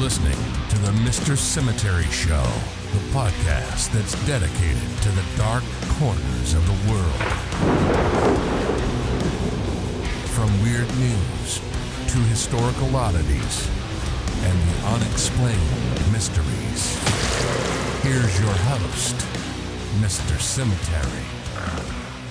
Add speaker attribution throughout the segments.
Speaker 1: listening to the Mr. Cemetery Show, the podcast that's dedicated to the dark corners of the world. From weird news to historical oddities and the unexplained mysteries. Here's your host, Mr. Cemetery.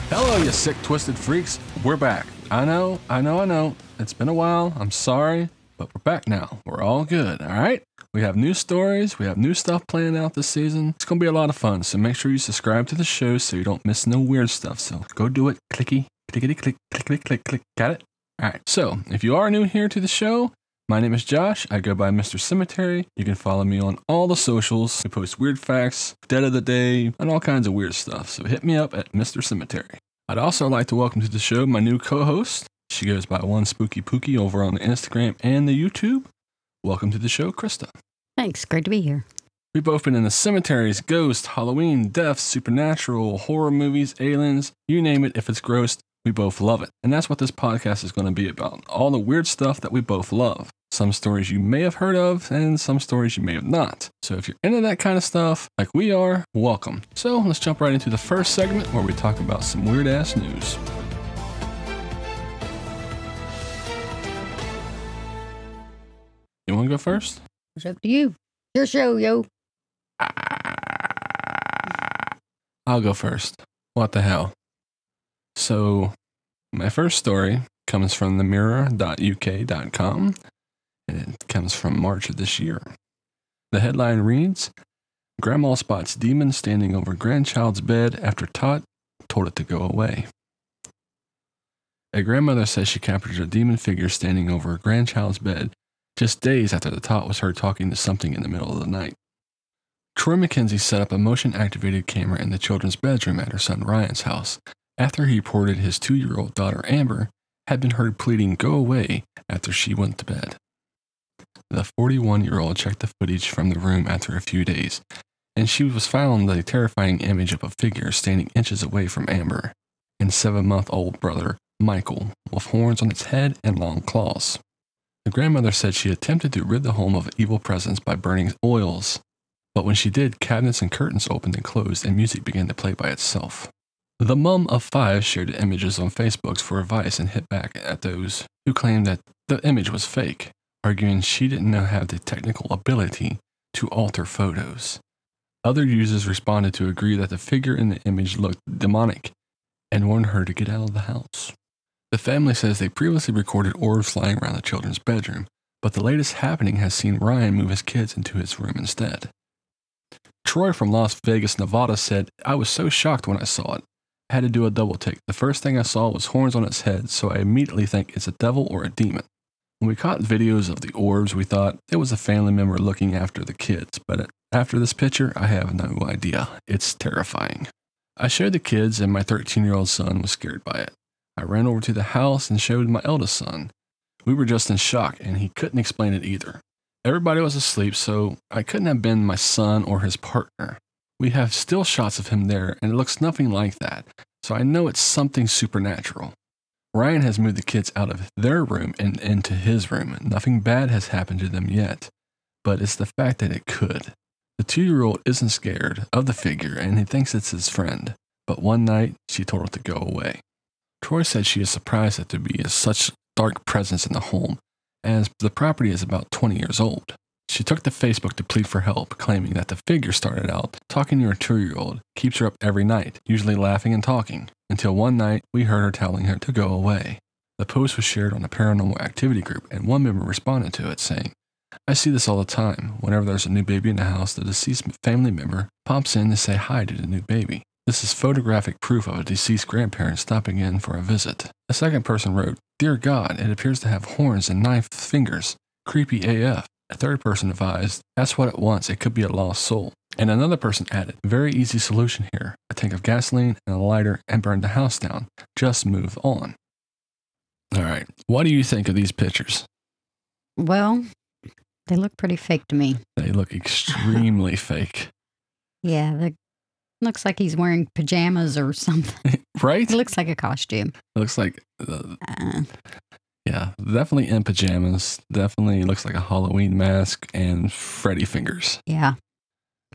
Speaker 2: Hello, you sick, twisted freaks. We're back. I know, I know, I know. It's been a while. I'm sorry, but we're back now. We're all good, all right? We have new stories. We have new stuff planned out this season. It's going to be a lot of fun. So make sure you subscribe to the show so you don't miss no weird stuff. So go do it. Clicky, clickety, click, click, click, click, click. Got it? All right. So if you are new here to the show, my name is Josh. I go by Mr. Cemetery. You can follow me on all the socials. We post weird facts, dead of the day, and all kinds of weird stuff. So hit me up at Mr. Cemetery. I'd also like to welcome to the show my new co host. She goes by One Spooky Pookie over on the Instagram and the YouTube. Welcome to the show, Christa.
Speaker 3: Thanks. Great to be here.
Speaker 2: We've both been in the cemeteries, ghosts, Halloween, death, supernatural, horror movies, aliens, you name it. If it's gross, we both love it. And that's what this podcast is going to be about all the weird stuff that we both love. Some stories you may have heard of, and some stories you may have not. So if you're into that kind of stuff, like we are, welcome. So let's jump right into the first segment where we talk about some weird ass news. Go first?
Speaker 3: It's up to you. Your show, yo.
Speaker 2: Ah, I'll go first. What the hell? So, my first story comes from the mirror.uk.com and it comes from March of this year. The headline reads Grandma spots demon standing over grandchild's bed after Tot told it to go away. A grandmother says she captured a demon figure standing over her grandchild's bed just days after the tot was heard talking to something in the middle of the night. Troy McKenzie set up a motion activated camera in the children's bedroom at her son Ryan's house after he reported his two year old daughter Amber had been heard pleading go away after she went to bed. The 41 year old checked the footage from the room after a few days, and she was found the terrifying image of a figure standing inches away from Amber and seven month old brother Michael with horns on its head and long claws. The grandmother said she attempted to rid the home of evil presence by burning oils, but when she did, cabinets and curtains opened and closed and music began to play by itself. The mum of five shared images on Facebook for advice and hit back at those who claimed that the image was fake, arguing she didn't know have the technical ability to alter photos. Other users responded to agree that the figure in the image looked demonic and warned her to get out of the house. The family says they previously recorded orbs flying around the children's bedroom, but the latest happening has seen Ryan move his kids into his room instead. Troy from Las Vegas, Nevada said, I was so shocked when I saw it. I had to do a double take. The first thing I saw was horns on its head, so I immediately think it's a devil or a demon. When we caught videos of the orbs, we thought it was a family member looking after the kids, but after this picture, I have no idea. It's terrifying. I showed the kids, and my 13 year old son was scared by it. I ran over to the house and showed my eldest son. We were just in shock, and he couldn't explain it either. Everybody was asleep, so I couldn't have been my son or his partner. We have still shots of him there, and it looks nothing like that, so I know it's something supernatural. Ryan has moved the kids out of their room and into his room. Nothing bad has happened to them yet, but it's the fact that it could. The two year old isn't scared of the figure and he thinks it's his friend, but one night she told him to go away. Troy said she is surprised that there be a such dark presence in the home, as the property is about 20 years old. She took to Facebook to plead for help, claiming that the figure started out talking to her two year old, keeps her up every night, usually laughing and talking, until one night we heard her telling her to go away. The post was shared on a paranormal activity group, and one member responded to it saying, I see this all the time. Whenever there's a new baby in the house, the deceased family member pops in to say hi to the new baby. This is photographic proof of a deceased grandparent stopping in for a visit. A second person wrote, Dear God, it appears to have horns and nine fingers. Creepy AF. A third person advised, That's what it wants. It could be a lost soul. And another person added, Very easy solution here. A tank of gasoline and a lighter and burn the house down. Just move on. All right. What do you think of these pictures?
Speaker 3: Well, they look pretty fake to me.
Speaker 2: They look extremely fake.
Speaker 3: Yeah, the looks like he's wearing pajamas or something.
Speaker 2: right?
Speaker 3: It looks like a costume.
Speaker 2: It looks like, uh,
Speaker 3: Uh,
Speaker 2: yeah, definitely in pajamas. Definitely looks like a Halloween mask and Freddy fingers.
Speaker 3: Yeah,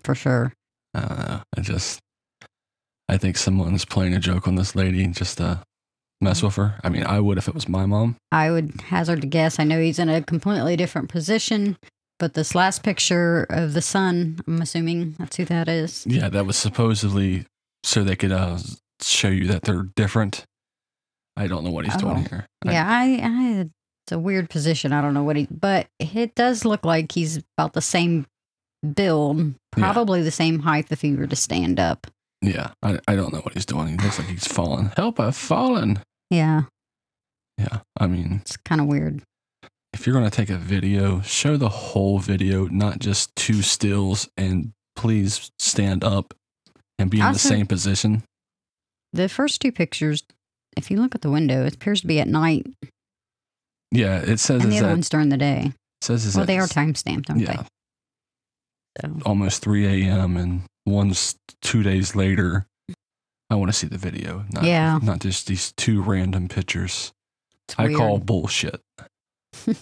Speaker 3: for sure.
Speaker 2: I don't know. I just, I think someone's playing a joke on this lady just to mess with her. I mean, I would if it was my mom.
Speaker 3: I would hazard a guess. I know he's in a completely different position, but this last picture of the son, I'm assuming that's who that is.
Speaker 2: Yeah, that was supposedly so they could uh, show you that they're different. I don't know what he's doing
Speaker 3: Oh.
Speaker 2: here.
Speaker 3: Yeah, I, I, it's a weird position. I don't know what he, but it does look like he's about the same build,
Speaker 2: Yeah.
Speaker 3: probably the same height if he were to stand up.
Speaker 2: yeah, I, I don't know what he's doing. He looks like he's fallen. Help! I've fallen.
Speaker 3: Yeah,
Speaker 2: Yeah, I mean,
Speaker 3: it's kind of weird.
Speaker 2: If you're going to take a video, show the whole video, not just two stills, and please stand up and be in the same position.
Speaker 3: The first two pictures, if you look at the window, it appears to be at night,
Speaker 2: Yeah, it says
Speaker 3: and the other
Speaker 2: that
Speaker 3: one's during the day.
Speaker 2: says is
Speaker 3: Well,
Speaker 2: that
Speaker 3: they are
Speaker 2: it's-
Speaker 3: time stamped, aren't
Speaker 2: yeah,
Speaker 3: they? So,
Speaker 2: almost 3 a.m. and one's two days later. I want to see the video, not
Speaker 3: Yeah.
Speaker 2: not just these two random pictures.
Speaker 3: it's
Speaker 2: I call bullshit.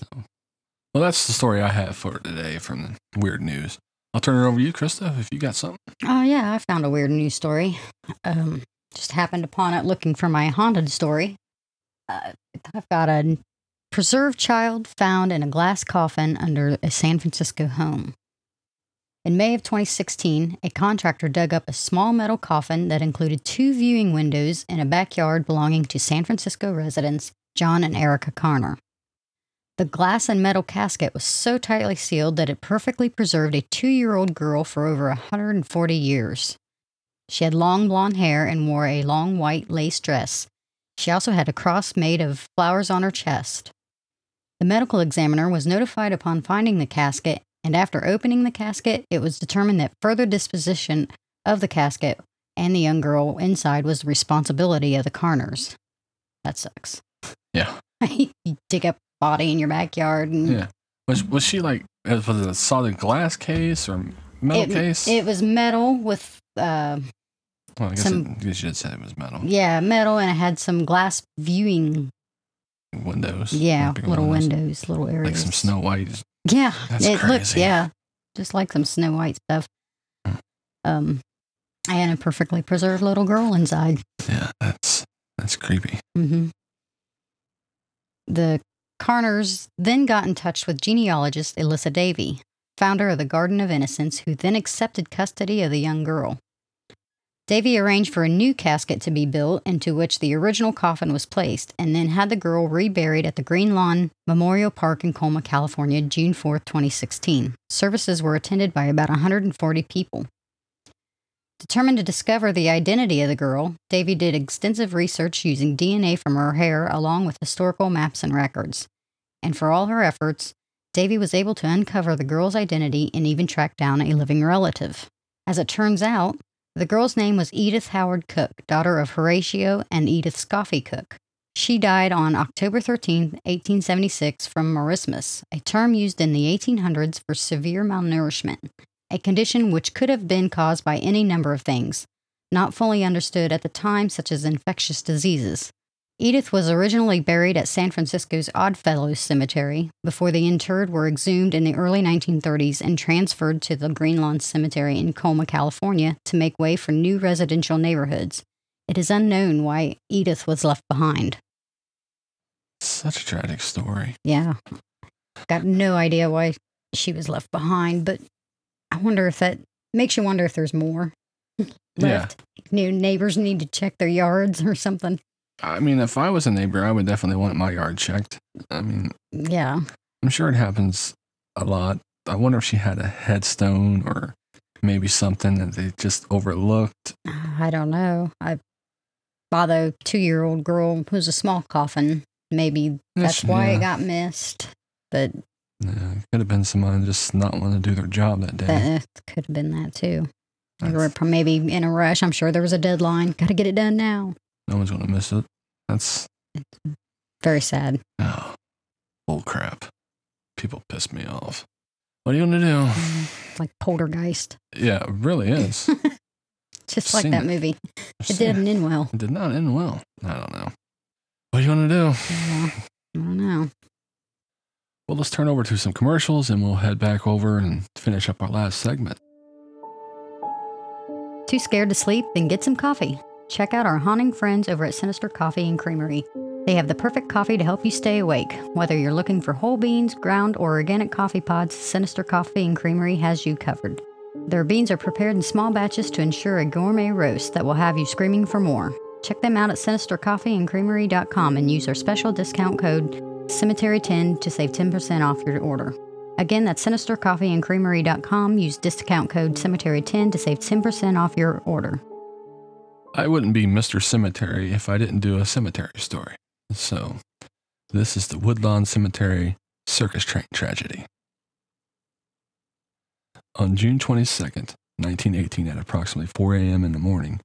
Speaker 2: Well, that's the story I have for today from the weird news. I'll turn it over to you, Christa, if you got something.
Speaker 3: Oh yeah, I found a weird news story. Um, just happened upon it looking for my haunted story. Uh, I've got a preserved child found in a glass coffin under a San Francisco home. In May of 2016, a contractor dug up a small metal coffin that included two viewing windows in a backyard belonging to San Francisco residents John and Erica Karner. The glass and metal casket was so tightly sealed that it perfectly preserved a two year old girl for over 140 years. She had long blonde hair and wore a long white lace dress. She also had a cross made of flowers on her chest. The medical examiner was notified upon finding the casket, and after opening the casket, it was determined that further disposition of the casket and the young girl inside was the responsibility of the Karners. That sucks.
Speaker 2: Yeah.
Speaker 3: you dig up body in your backyard and
Speaker 2: Yeah. Was was she like was it a solid glass case or metal
Speaker 3: it,
Speaker 2: case?
Speaker 3: it was metal with uh,
Speaker 2: well, I guess
Speaker 3: some-
Speaker 2: it, you should said it was metal.
Speaker 3: yeah metal and it had some glass viewing
Speaker 2: Windows.
Speaker 3: yeah little
Speaker 2: windows.
Speaker 3: windows little areas
Speaker 2: Like some Snow White.
Speaker 3: yeah
Speaker 2: That's
Speaker 3: it looked yeah just like some snow white stuff
Speaker 2: Hmm.
Speaker 3: um and a perfectly preserved little girl inside
Speaker 2: Yeah, that's that's creepy.
Speaker 3: hmm The Karners then got in touch with genealogist Elissa Davey, founder of the Garden of Innocence, who then accepted custody of the young girl. Davey arranged for a new casket to be built into which the original coffin was placed, and then had the girl reburied at the Green Lawn Memorial Park in Colma, California, June 4, 2016. Services were attended by about 140 people. Determined to discover the identity of the girl, Davey did extensive research using DNA from her hair along with historical maps and records. And for all her efforts, Davey was able to uncover the girl's identity and even track down a living relative. As it turns out, the girl's name was Edith Howard Cook, daughter of Horatio and Edith Scoffey Cook. She died on October 13, 1876, from marasmus, a term used in the 1800s for severe malnourishment, a condition which could have been caused by any number of things, not fully understood at the time, such as infectious diseases. Edith was originally buried at San Francisco's Oddfellows Cemetery before the interred were exhumed in the early 1930s and transferred to the Green Lawn Cemetery in Colma, California to make way for new residential neighborhoods. It is unknown why Edith was left behind.
Speaker 2: Such a tragic story.
Speaker 3: Yeah. Got no idea why she was left behind, but I wonder if that makes you wonder if there's more left. New neighbors need to check their yards or something.
Speaker 2: I mean, if I was a neighbor, I would definitely want my yard checked. I mean,
Speaker 3: Yeah.
Speaker 2: I'm sure it happens a lot. I wonder if she had a headstone or maybe something that they just overlooked.
Speaker 3: I don't know. I by the two year old girl was a small coffin. Maybe that's why
Speaker 2: yeah.
Speaker 3: it got missed. But
Speaker 2: Yeah, it could have been someone just not wanting to do their job that day.
Speaker 3: that could have been that too. They were
Speaker 2: That's-
Speaker 3: pro- maybe in a rush. I'm sure there was a deadline. Got to get it done now.
Speaker 2: no one's going to miss it. That's
Speaker 3: Very sad.
Speaker 2: oh, bull crap. People piss me off. What are you going to do?
Speaker 3: It's like poltergeist.
Speaker 2: Yeah, it really is.
Speaker 3: Just like
Speaker 2: Seen
Speaker 3: that
Speaker 2: it.
Speaker 3: movie. It didn't end well.
Speaker 2: It did not end well. I don't know. What are you going to do?
Speaker 3: Yeah, I don't know.
Speaker 2: Well, let's turn over to some commercials and we'll head back over and finish up our last segment.
Speaker 3: Too scared to sleep? Then get some coffee. Check out our haunting friends over at Sinister Coffee and Creamery. They have the perfect coffee to help you stay awake. Whether you're looking for whole beans, ground, or organic coffee pods, Sinister Coffee and Creamery has you covered. Their beans are prepared in small batches to ensure a gourmet roast that will have you screaming for more. Check them out at sinistercoffeeandcreamery.com and use our special discount code Cemetery10 to save 10% off your order. Again, that's sinistercoffeeandcreamery.com. Use discount code Cemetery10 to save 10% off your order.
Speaker 2: I wouldn't be Mr. Cemetery if I didn't do a cemetery story. So, this is the Woodlawn Cemetery circus train tragedy. On June 22nd, 1918, at approximately 4 a.m. in the morning,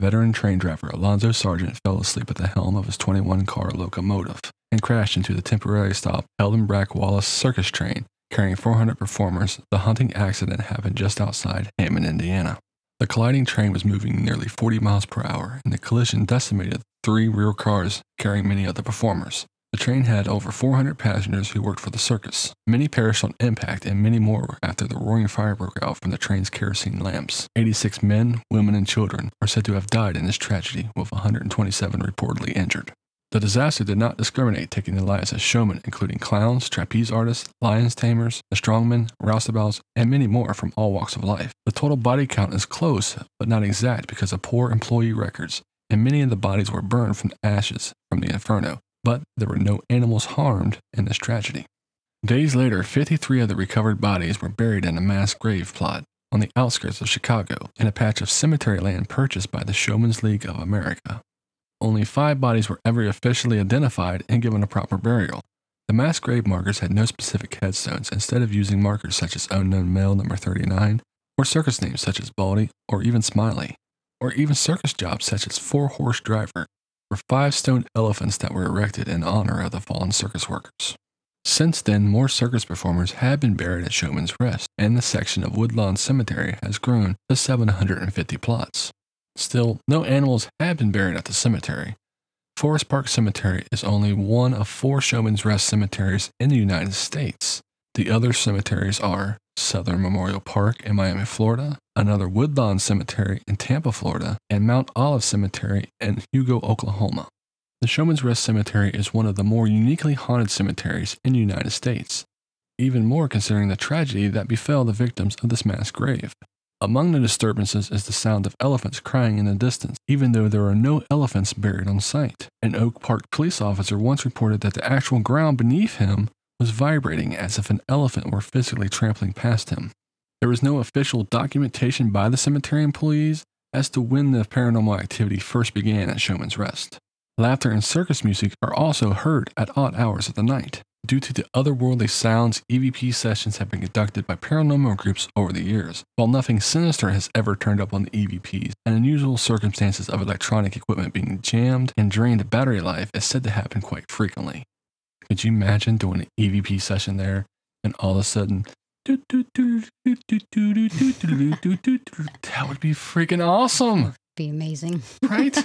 Speaker 2: veteran train driver Alonzo Sargent fell asleep at the helm of his 21 car locomotive and crashed into the temporarily stopped Heldenbrack Wallace circus train carrying 400 performers. The hunting accident happened just outside Hammond, Indiana. The colliding train was moving nearly 40 miles per hour, and the collision decimated three rear cars carrying many of the performers. The train had over 400 passengers who worked for the circus. Many perished on impact, and many more after the roaring fire broke out from the train's kerosene lamps. 86 men, women, and children are said to have died in this tragedy, with 127 reportedly injured. The disaster did not discriminate, taking the lives of showmen, including clowns, trapeze artists, lions tamers, the strongmen, roustabouts, and many more from all walks of life. The total body count is close, but not exact because of poor employee records, and many of the bodies were burned from the ashes from the inferno, but there were no animals harmed in this tragedy. Days later, 53 of the recovered bodies were buried in a mass grave plot on the outskirts of Chicago in a patch of cemetery land purchased by the Showman's League of America. Only five bodies were ever officially identified and given a proper burial. The mass grave markers had no specific headstones instead of using markers such as unknown male number 39, or circus names such as Baldy, or even Smiley, or even circus jobs such as Four Horse Driver, were five stone elephants that were erected in honor of the fallen circus workers. Since then, more circus performers have been buried at Showman's Rest, and the section of Woodlawn Cemetery has grown to 750 plots. Still, no animals have been buried at the cemetery. Forest Park Cemetery is only one of four Showman's Rest cemeteries in the United States. The other cemeteries are Southern Memorial Park in Miami, Florida, another Woodlawn Cemetery in Tampa, Florida, and Mount Olive Cemetery in Hugo, Oklahoma. The Showman's Rest Cemetery is one of the more uniquely haunted cemeteries in the United States, even more considering the tragedy that befell the victims of this mass grave. Among the disturbances is the sound of elephants crying in the distance, even though there are no elephants buried on site. An Oak Park police officer once reported that the actual ground beneath him was vibrating as if an elephant were physically trampling past him. There is no official documentation by the cemetery employees as to when the paranormal activity first began at Showman's Rest. Laughter and circus music are also heard at odd hours of the night. Due to the otherworldly sounds, EVP sessions have been conducted by paranormal groups over the years. While nothing sinister has ever turned up on the EVPs, and unusual circumstances of electronic equipment being jammed and drained battery life is said to happen quite frequently. Could you imagine doing an EVP session there and all of a sudden, that would be freaking awesome,
Speaker 3: Be amazing.
Speaker 2: right?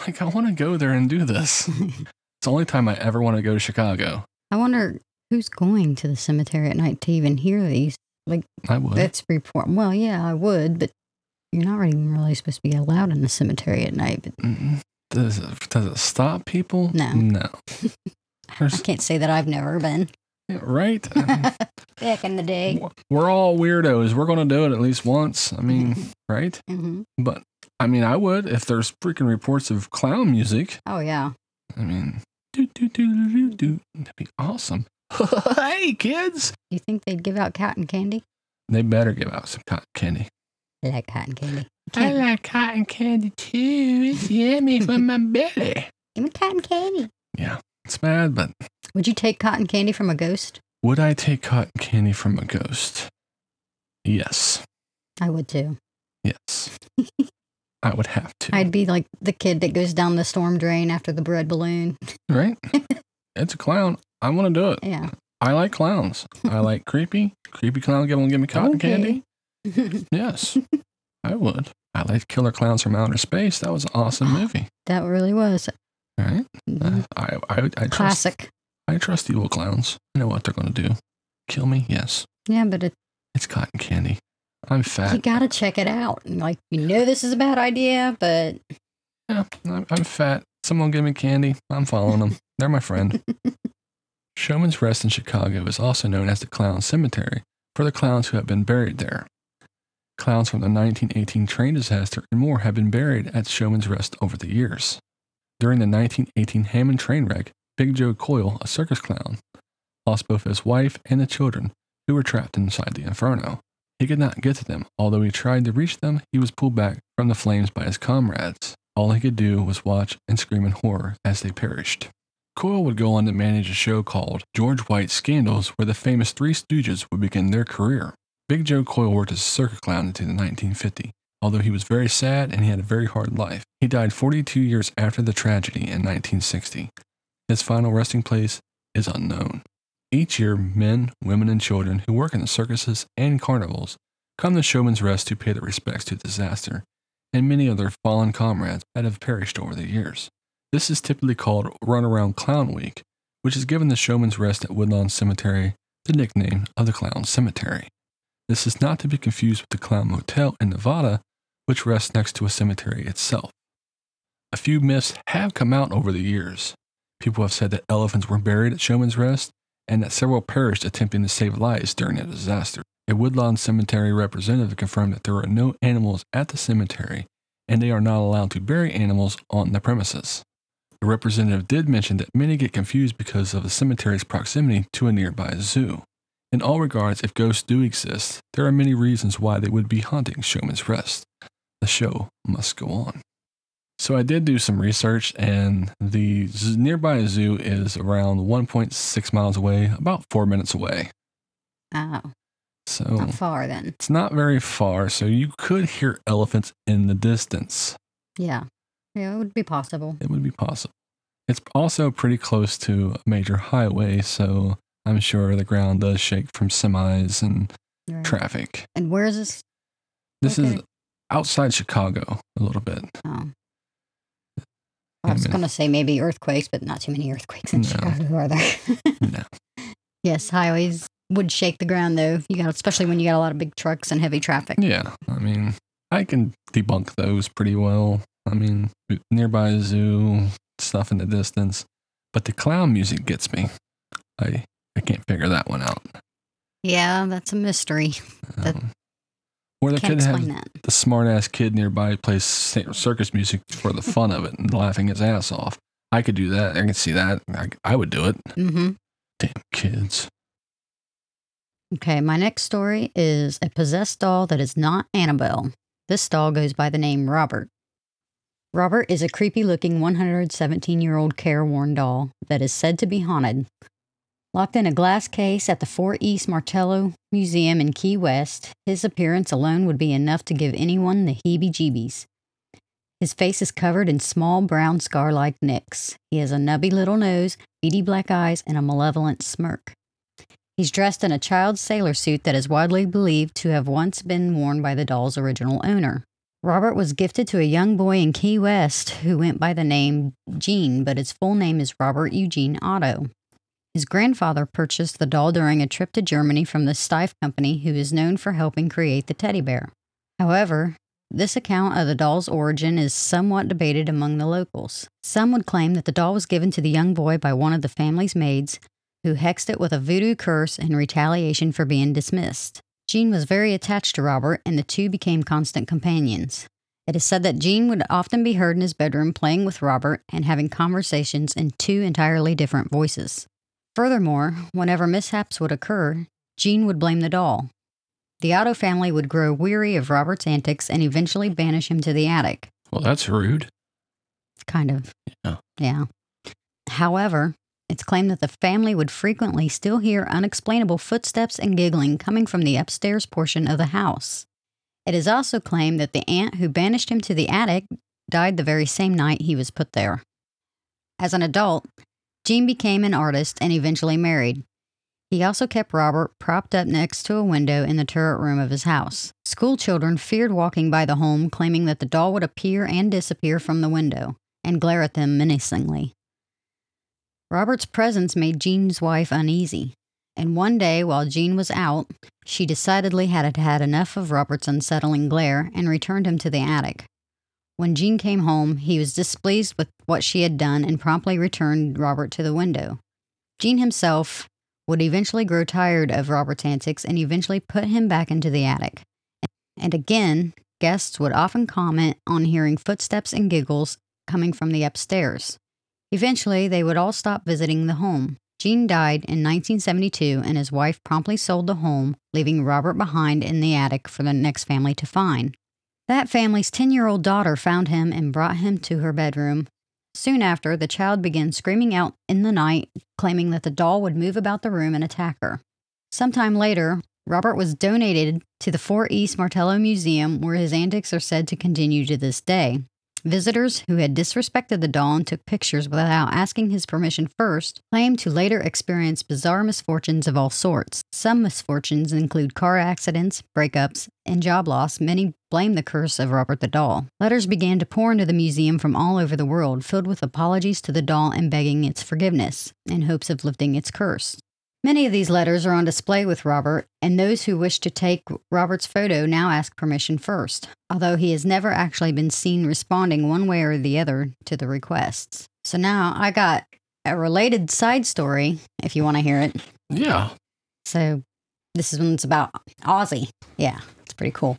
Speaker 2: like, I want to go there and do this. It's the only time I ever want to go to Chicago.
Speaker 3: I wonder who's going to the cemetery at night to even hear these.
Speaker 2: Like I would.
Speaker 3: That's report. Well, yeah, I would, but you're not even really supposed to be allowed in the cemetery at night. But
Speaker 2: Does it, does it stop people?
Speaker 3: No.
Speaker 2: No.
Speaker 3: I
Speaker 2: There's,
Speaker 3: can't say that I've never been.
Speaker 2: yeah, right? I
Speaker 3: Back in the day.
Speaker 2: we're all weirdos. We're going to do it at least once. I mean, right?
Speaker 3: hmm
Speaker 2: But I mean, I would if there's freaking reports of clown music.
Speaker 3: Oh yeah.
Speaker 2: I mean, that'd be awesome. hey, kids.
Speaker 3: You think they'd give out cotton candy?
Speaker 2: They better give out some cotton candy.
Speaker 3: I like cotton candy. You
Speaker 2: I like cotton candy too. It's yummy for my belly.
Speaker 3: Give me cotton candy.
Speaker 2: Yeah, it's bad, but
Speaker 3: Would you take cotton candy from a ghost?
Speaker 2: would I take cotton candy from a ghost? Yes.
Speaker 3: I would too.
Speaker 2: Yes. I would have to.
Speaker 3: I'd be like the kid that goes down the storm drain after the bread balloon.
Speaker 2: right? it's a clown. I want to do it.
Speaker 3: Yeah.
Speaker 2: I like clowns. I like creepy. Creepy clown give, give me cotton
Speaker 3: Okay.
Speaker 2: candy. Yes, I would. I like Killer Clowns from Outer Space. That was an awesome movie.
Speaker 3: that really was
Speaker 2: Right?
Speaker 3: Mhm.
Speaker 2: Uh, I, I, I trust,
Speaker 3: classic.
Speaker 2: I trust evil clowns. I know what they're going to do. Kill me? Yes.
Speaker 3: Yeah, but it,
Speaker 2: It's cotton candy. I'm fat.
Speaker 3: you gotta check it out. Like, you know, this is a bad idea, but
Speaker 2: Yeah, I'm, I'm fat. Someone give me candy. I'm following them. They're my friend. Showman's Rest in Chicago is also known as the Clown Cemetery for the clowns who have been buried there. Clowns from the 1918 train disaster and more have been buried at Showman's Rest over the years. During the 1918 Hammond train wreck, Big Joe Coyle, a circus clown, lost both his wife and the children who were trapped inside the inferno. He could not get to them. Although he tried to reach them, he was pulled back from the flames by his comrades. All he could do was watch and scream in horror as they perished. Coyle would go on to manage a show called George White's Scandals, where the famous Three Stooges would begin their career. Big Joe Coyle worked as a circus clown until 1950. Although he was very sad and he had a very hard life, he died 42 years after the tragedy in 1960. His final resting place is unknown. Each year, men, women, and children who work in the circuses and carnivals come to Showman's Rest to pay their respects to disaster and many of their fallen comrades that have perished over the years. This is typically called Runaround Clown Week, which has given the Showman's Rest at Woodlawn Cemetery the nickname of the Clown Cemetery. This is not to be confused with the Clown Motel in Nevada, which rests next to a cemetery itself. A few myths have come out over the years. People have said that elephants were buried at Showman's Rest and that several perished attempting to save lives during the disaster. A Woodlawn Cemetery representative confirmed that there are no animals at the cemetery and they are not allowed to bury animals on the premises. The representative did mention that many get confused because of the cemetery's proximity to a nearby zoo. In all regards, if ghosts do exist, there are many reasons why they would be haunting Showman's Rest. The show must go on. So I did do some research, and the nearby zoo is around 1.6 miles away, about four minutes away.
Speaker 3: oh,
Speaker 2: So
Speaker 3: not far then.
Speaker 2: it's not very far. So you could hear elephants in the distance.
Speaker 3: Yeah. Yeah, it would be possible.
Speaker 2: It would be possible. It's also pretty close to a major highway, so I'm sure the ground does shake from semis and
Speaker 3: Right.
Speaker 2: traffic.
Speaker 3: And where is this?
Speaker 2: This is outside Chicago a little bit.
Speaker 3: Oh. I was
Speaker 2: Amen.
Speaker 3: going to say maybe earthquakes, but not too many earthquakes in
Speaker 2: No.
Speaker 3: Chicago, are there?
Speaker 2: No.
Speaker 3: yes, highways would shake the ground though. You got, especially when you got a lot of big trucks and heavy traffic.
Speaker 2: Yeah, I mean, I can debunk those pretty well. I mean, nearby zoo, stuff in the distance, but the clown music gets me. I I can't figure that one out.
Speaker 3: Yeah, that's a mystery. That-
Speaker 2: Um, or they
Speaker 3: Can't
Speaker 2: could have
Speaker 3: explain that.
Speaker 2: the smart ass kid nearby plays circus music for the fun of it and laughing his ass off. I could do that. I can see that. I, I would do it.
Speaker 3: hmm
Speaker 2: Damn kids.
Speaker 3: Okay, my next story is a possessed doll that is not Annabelle. This doll goes by the name Robert. Robert is a creepy looking 117 year old careworn doll that is said to be haunted. Locked in a glass case at the Fort East Martello Museum in Key West, his appearance alone would be enough to give anyone the heebie jeebies. His face is covered in small brown scar like nicks. He has a nubby little nose, beady black eyes, and a malevolent smirk. He's dressed in a child's sailor suit that is widely believed to have once been worn by the doll's original owner. Robert was gifted to a young boy in Key West who went by the name Gene, but his full name is Robert Eugene Otto. His grandfather purchased the doll during a trip to Germany from the Steiff Company, who is known for helping create the teddy bear. However, this account of the doll's origin is somewhat debated among the locals. Some would claim that the doll was given to the young boy by one of the family's maids, who hexed it with a voodoo curse in retaliation for being dismissed. Gene was very attached to Robert, and the two became constant companions. It is said that Gene would often be heard in his bedroom playing with Robert and having conversations in two entirely different voices. Furthermore, whenever mishaps would occur, Gene would blame the doll. The Otto family would grow weary of Robert's antics and eventually banish him to the attic.
Speaker 2: Well, that's rude.
Speaker 3: Kind of.
Speaker 2: Yeah.
Speaker 3: Yeah. However, it's claimed that the family would frequently still hear unexplainable footsteps and giggling coming from the upstairs portion of the house. It is also claimed that the aunt who banished him to the attic died the very same night he was put there. As an adult, Gene became an artist and eventually married. He also kept Robert propped up next to a window in the turret room of his house. School children feared walking by the home, claiming that the doll would appear and disappear from the window and glare at them menacingly. Robert's presence made Gene's wife uneasy, and one day while Gene was out, she decidedly had had enough of Robert's unsettling glare and returned him to the attic. When Gene came home, he was displeased with what she had done and promptly returned Robert to the window. Gene himself would eventually grow tired of Robert's antics and eventually put him back into the attic. And again, guests would often comment on hearing footsteps and giggles coming from the upstairs. Eventually, they would all stop visiting the home. Gene died in 1972, and his wife promptly sold the home, leaving Robert behind in the attic for the next family to find. That family's 10 year old daughter found him and brought him to her bedroom. Soon after, the child began screaming out in the night, claiming that the doll would move about the room and attack her. Sometime later, Robert was donated to the Fort East Martello Museum, where his antics are said to continue to this day. Visitors who had disrespected the doll and took pictures without asking his permission first claimed to later experience bizarre misfortunes of all sorts. Some misfortunes include car accidents, breakups, and job loss. Many blame the curse of Robert the doll. Letters began to pour into the museum from all over the world, filled with apologies to the doll and begging its forgiveness, in hopes of lifting its curse. Many of these letters are on display with Robert, and those who wish to take Robert's photo now ask permission first, although he has never actually been seen responding one way or the other to the requests. So now I got a related side story if you want to hear it.
Speaker 2: Yeah.
Speaker 3: So this is one that's about Ozzy. Yeah, it's pretty cool.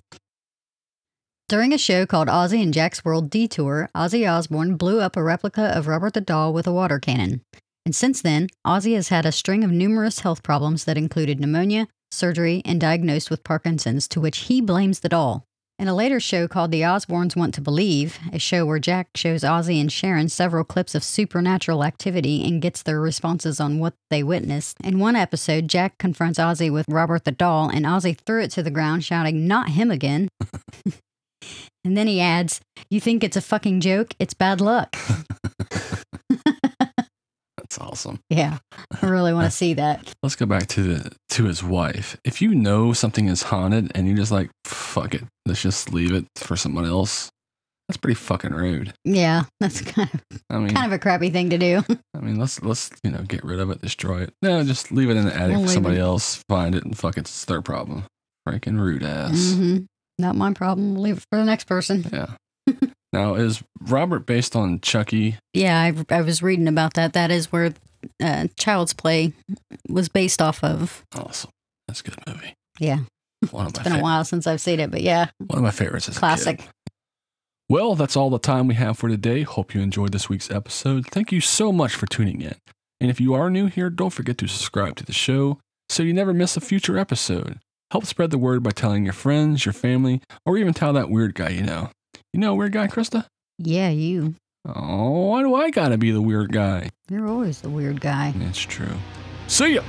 Speaker 3: During a show called Ozzy and Jack's World Detour, Ozzy Osbourne blew up a replica of Robert the Doll with a water cannon. And since then, Ozzy has had a string of numerous health problems that included pneumonia, surgery, and diagnosed with Parkinson's, to which he blames the doll. In a later show called The Osbournes Want to Believe, a show where Jack shows Ozzy and Sharon several clips of supernatural activity and gets their responses on what they witnessed. In one episode, Jack confronts Ozzy with Robert the doll, and Ozzy threw it to the ground, shouting, Not him again. and then he adds, You think it's a fucking joke? It's bad luck.
Speaker 2: That's awesome.
Speaker 3: Yeah, I really want to see that.
Speaker 2: Let's go back to the to his wife. If you know something is haunted and you're just like, fuck it, let's just leave it for someone else. That's pretty fucking rude.
Speaker 3: Yeah, that's kind of
Speaker 2: I mean,
Speaker 3: kind of a crappy thing to do.
Speaker 2: I mean, let's let's you know get rid of it, destroy it. No, just leave it in the attic.
Speaker 3: We'll
Speaker 2: for somebody
Speaker 3: it.
Speaker 2: else find it and fuck it, it's their problem. Freaking rude ass.
Speaker 3: hmm Not my problem. We'll leave it for the next person.
Speaker 2: Yeah. now is Robert based on Chucky?
Speaker 3: Yeah, I, I was reading about that. That is where uh, Child's Play was based off of.
Speaker 2: Awesome. That's a good movie.
Speaker 3: Yeah,
Speaker 2: One of my
Speaker 3: it's been a while since I've seen it, but yeah,
Speaker 2: one of my favorites is
Speaker 3: classic.
Speaker 2: Well, that's all the time we have for today. Hope you enjoyed this week's episode. Thank you so much for tuning in. And if you are new here, don't forget to subscribe to the show so you never miss a future episode. Help spread the word by telling your friends, your family, or even tell that weird guy you know. You know a weird guy, Christa?
Speaker 3: Yeah, you.
Speaker 2: Oh, why do I gotta be the weird guy?
Speaker 3: You're always the weird guy.
Speaker 2: It's true. See ya!